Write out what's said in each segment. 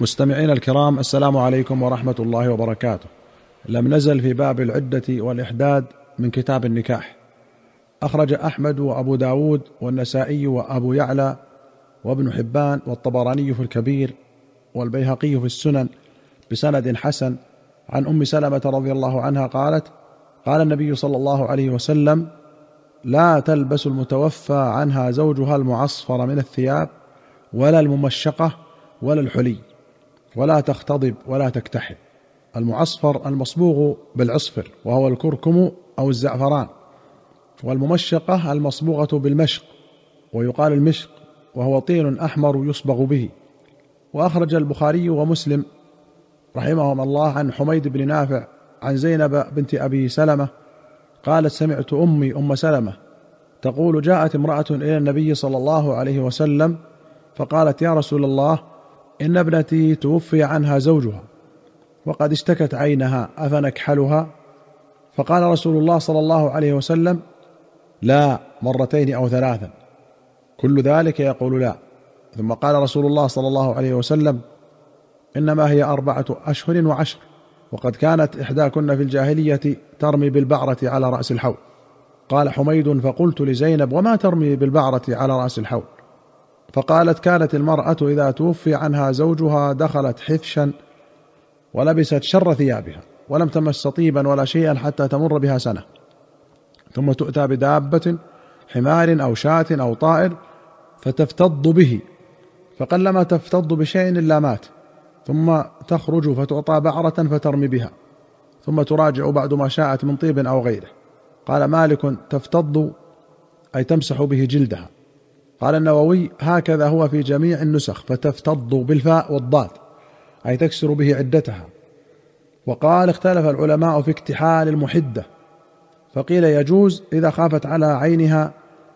مستمعينا الكرام السلام عليكم ورحمة الله وبركاته. لم نزل في باب العدة والإحداد من كتاب النكاح. أخرج أحمد وأبو داود والنسائي وأبو يعلى وابن حبان والطبراني في الكبير والبيهقي في السنن بسند حسن عن أم سلمة رضي الله عنها قالت قال النبي صلى الله عليه وسلم لا تلبس المتوفى عنها زوجها المعصفر من الثياب ولا الممشقة ولا الحلي. ولا تختضب ولا تكتحل المعصفر المصبوغ بالعصفر وهو الكركم أو الزعفران. والممشقة المصبوغة بالمشق ويقال المشق وهو طين أحمر يصبغ به. وأخرج البخاري ومسلم رحمهما الله عن حميد بن نافع عن زينب بنت أبي سلمة قالت سمعت أمي أم سلمة تقول جاءت امرأة إلى النبي صلى الله عليه وسلم فقالت يا رسول الله إن ابنتي توفي عنها زوجها وقد اشتكت عينها أفنكحلها؟ فقال رسول الله صلى الله عليه وسلم لا مرتين أو ثلاثا. كل ذلك يقول لا. ثم قال رسول الله صلى الله عليه وسلم إنما هي أربعة أشهر وعشر وقد كانت إحداكن في الجاهلية ترمي بالبعرة على رأس الحول قال حميد فقلت لزينب وما ترمي بالبعرة على رأس الحول فقالت كانت المرأة إذا توفي عنها زوجها دخلت حفشا ولبست شر ثيابها ولم تمس طيبا ولا شيئا حتى تمر بها سنة. ثم تؤتى بدابة حمار أو شاة أو طائر فتفتض به. فقلما تفتض بشيء إلا مات. ثم تخرج فتعطى بعرة فترمي بها. ثم تراجع بعد ما شاءت من طيب أو غيره. قال مالك تفتض أي تمسح به جلدها. قال النووي هكذا هو في جميع النسخ فتفتض بالفاء والضاد أي تكسر به عدتها. وقال اختلف العلماء في اكتحال المحدة فقيل يجوز إذا خافت على عينها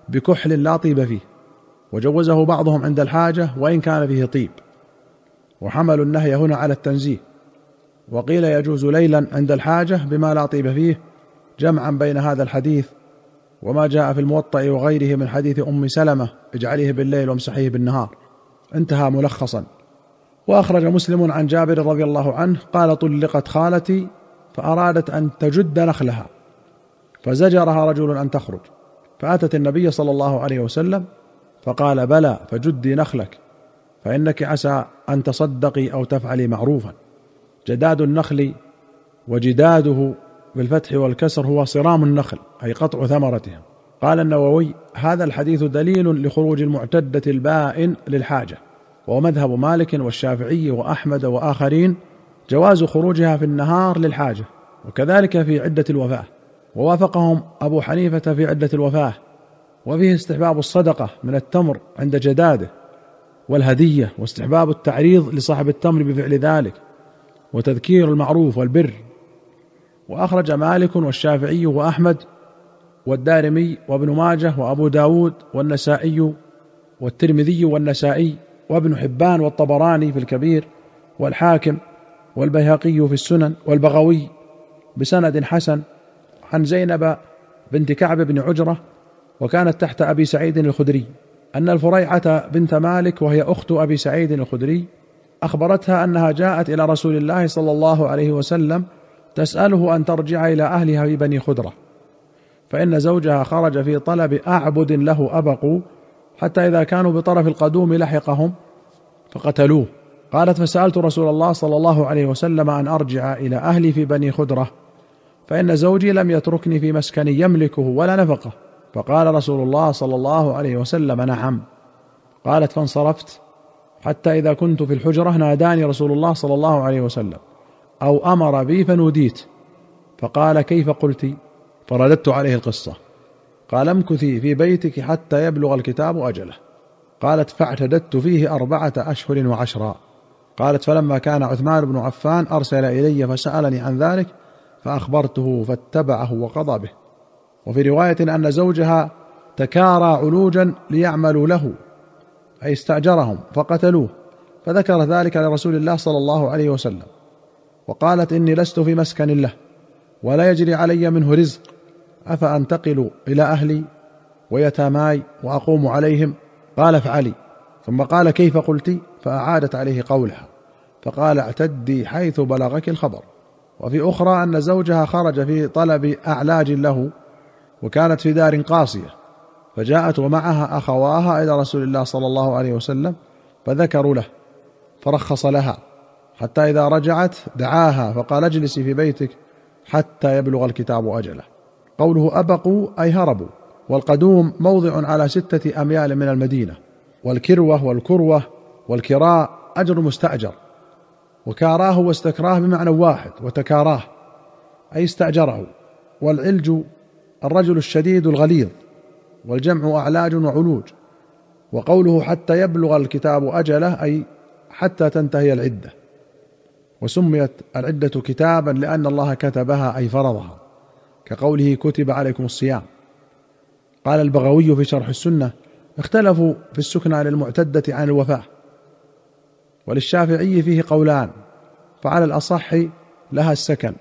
بكحل لا طيب فيه وجوزه بعضهم عند الحاجة وإن كان فيه طيب. وحملوا النهي هنا على التنزيه وقيل يجوز ليلا عند الحاجة بما لا طيب فيه جمعا بين هذا الحديث وما جاء في الموطأ وغيره من حديث أم سلمة اجعليه بالليل وامسحيه بالنهار. انتهى ملخصا. وأخرج مسلم عن جابر رضي الله عنه قال طلقت خالتي فأرادت أن تجد نخلها. فزجرها رجل أن تخرج. فأتت النبي صلى الله عليه وسلم فقال بلى فجدي نخلك. فإنك عسى أن تصدقي أو تفعلي معروفا. جداد النخل وجداده بالفتح والكسر هو صرام النخل أي قطع ثمرتها. قال النووي هذا الحديث دليل لخروج المعتدة البائن للحاجة. وهو مذهب مالك والشافعي وأحمد وآخرين جواز خروجها في النهار للحاجة وكذلك في عدة الوفاة. ووافقهم أبو حنيفة في عدة الوفاة. وفيه استحباب الصدقة من التمر عند جداده والهدية واستحباب التعريض لصاحب التمر بفعل ذلك وتذكير المعروف والبر. وأخرج مالك والشافعي وأحمد والدارمي وابن ماجه وأبو داود والنسائي والترمذي والنسائي وابن حبان والطبراني في الكبير والحاكم والبيهقي في السنن والبغوي بسند حسن عن زينب بنت كعب بن عجرة وكانت تحت أبي سعيد الخدري أن الفريعة بنت مالك وهي أخت أبي سعيد الخدري أخبرتها أنها جاءت إلى رسول الله صلى الله عليه وسلم تسأله أن ترجع إلى أهلها في بني خدرة. فإن زوجها خرج في طلب أعبد له ابقوا حتى إذا كانوا بطرف القدوم لحقهم فقتلوه. قالت فسألت رسول الله صلى الله عليه وسلم أن أرجع إلى أهلي في بني خدرة فإن زوجي لم يتركني في مسكن يملكه ولا نفقه. فقال رسول الله صلى الله عليه وسلم نعم. قالت فانصرفت حتى إذا كنت في الحجرة ناداني رسول الله صلى الله عليه وسلم. أو أمر بي فنوديت. فقال كيف قلت؟ فرددت عليه القصة. قال امكثي في بيتك حتى يبلغ الكتاب أجله. قالت فاعتددت فيه أربعة أشهر وعشرا. قالت فلما كان عثمان بن عفان أرسل إلي فسألني عن ذلك فأخبرته فاتبعه وقضى به. وفي رواية أن زوجها تكارى علوجا ليعملوا له أي استأجرهم فقتلوه فذكر ذلك لرسول الله صلى الله عليه وسلم. وقالت إني لست في مسكن له ولا يجري علي منه رزق أفأنتقل إلى أهلي ويتاماي وأقوم عليهم؟ قال افعلي ثم قال كيف قلت؟ فأعادت عليه قولها. فقال اعتدي حيث بلغك الخبر. وفي أخرى أن زوجها خرج في طلب أعلاج له وكانت في دار قاصية. فجاءت ومعها أخواها إلى رسول الله صلى الله عليه وسلم فذكروا له فرخص لها. حتى إذا رجعت دعاها فقال اجلسي في بيتك حتى يبلغ الكتاب أجله. قوله أبقوا أي هربوا. والقدوم موضع على ستة أميال من المدينة. والكروة والكروة والكراء أجر مستأجر. وكاراه واستكراه بمعنى واحد وتكاراه أي استأجره. والعلج الرجل الشديد الغليظ والجمع أعلاج وعلوج. وقوله حتى يبلغ الكتاب أجله أي حتى تنتهي العدة. وسميت العدة كتابا لأن الله كتبها أي فرضها. كقوله كتب عليكم الصيام. قال البغوي في شرح السنة اختلفوا في السكنى للمعتده عن الوفاة. وللشافعي فيه قولان فعلى الأصح لها السكن.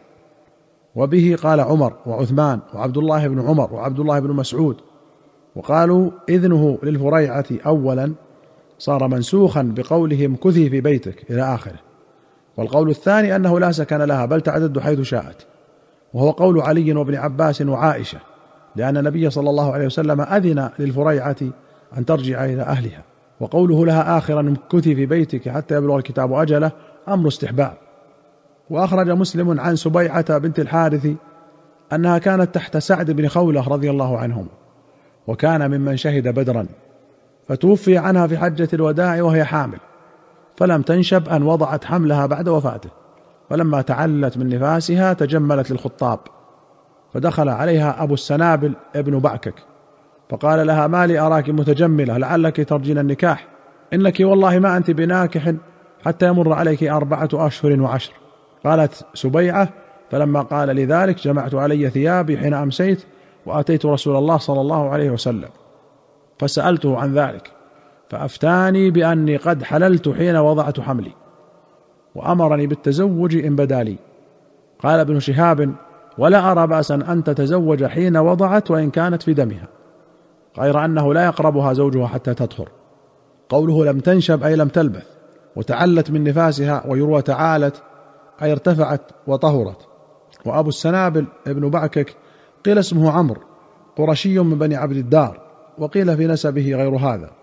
وبه قال عمر وعثمان وعبد الله بن عمر وعبد الله بن مسعود. وقالوا إذنه للفريعة اولا صار منسوخا بقولهم كثي في بيتك إلى آخره. والقول الثاني أنه لا سكن لها بل تعدد حيث شاءت. وهو قول علي وابن عباس وعائشة لأن النبي صلى الله عليه وسلم أذن للفريعة أن ترجع إلى أهلها. وقوله لها اخرا كثي في بيتك حتى يبلغ الكتاب أجله أمر استحباب. وأخرج مسلم عن سبيعة بنت الحارث أنها كانت تحت سعد بن خولة رضي الله عنهم وكان ممن شهد بدرا فتوفي عنها في حجة الوداع وهي حامل. فلم تنشب أن وضعت حملها بعد وفاته. فلما تعلت من نفاسها تجملت للخطاب. فدخل عليها أبو السنابل ابن بعكك. فقال لها ما لي أراك متجملة لعلك ترجين النكاح. إنك والله ما أنت بناكح حتى يمر عليك أربعة أشهر وعشر. قالت سبيعة فلما قال لي ذلك جمعت علي ثيابي حين أمسيت وأتيت رسول الله صلى الله عليه وسلم. فسألته عن ذلك. فأفتاني بأني قد حللت حين وضعت حملي وأمرني بالتزوج إن بدا لي. قال ابن شهاب ولا أرى باسا أن تتزوج حين وضعت وإن كانت في دمها غير أنه لا يقربها زوجها حتى تطهر. قوله لم تنشب أي لم تلبث وتعلت من نفاسها ويروى تعالت أي ارتفعت وطهرت. وأبو السنابل ابن بعكك قيل اسمه عمرو قرشي من بني عبد الدار وقيل في نسبه غير هذا.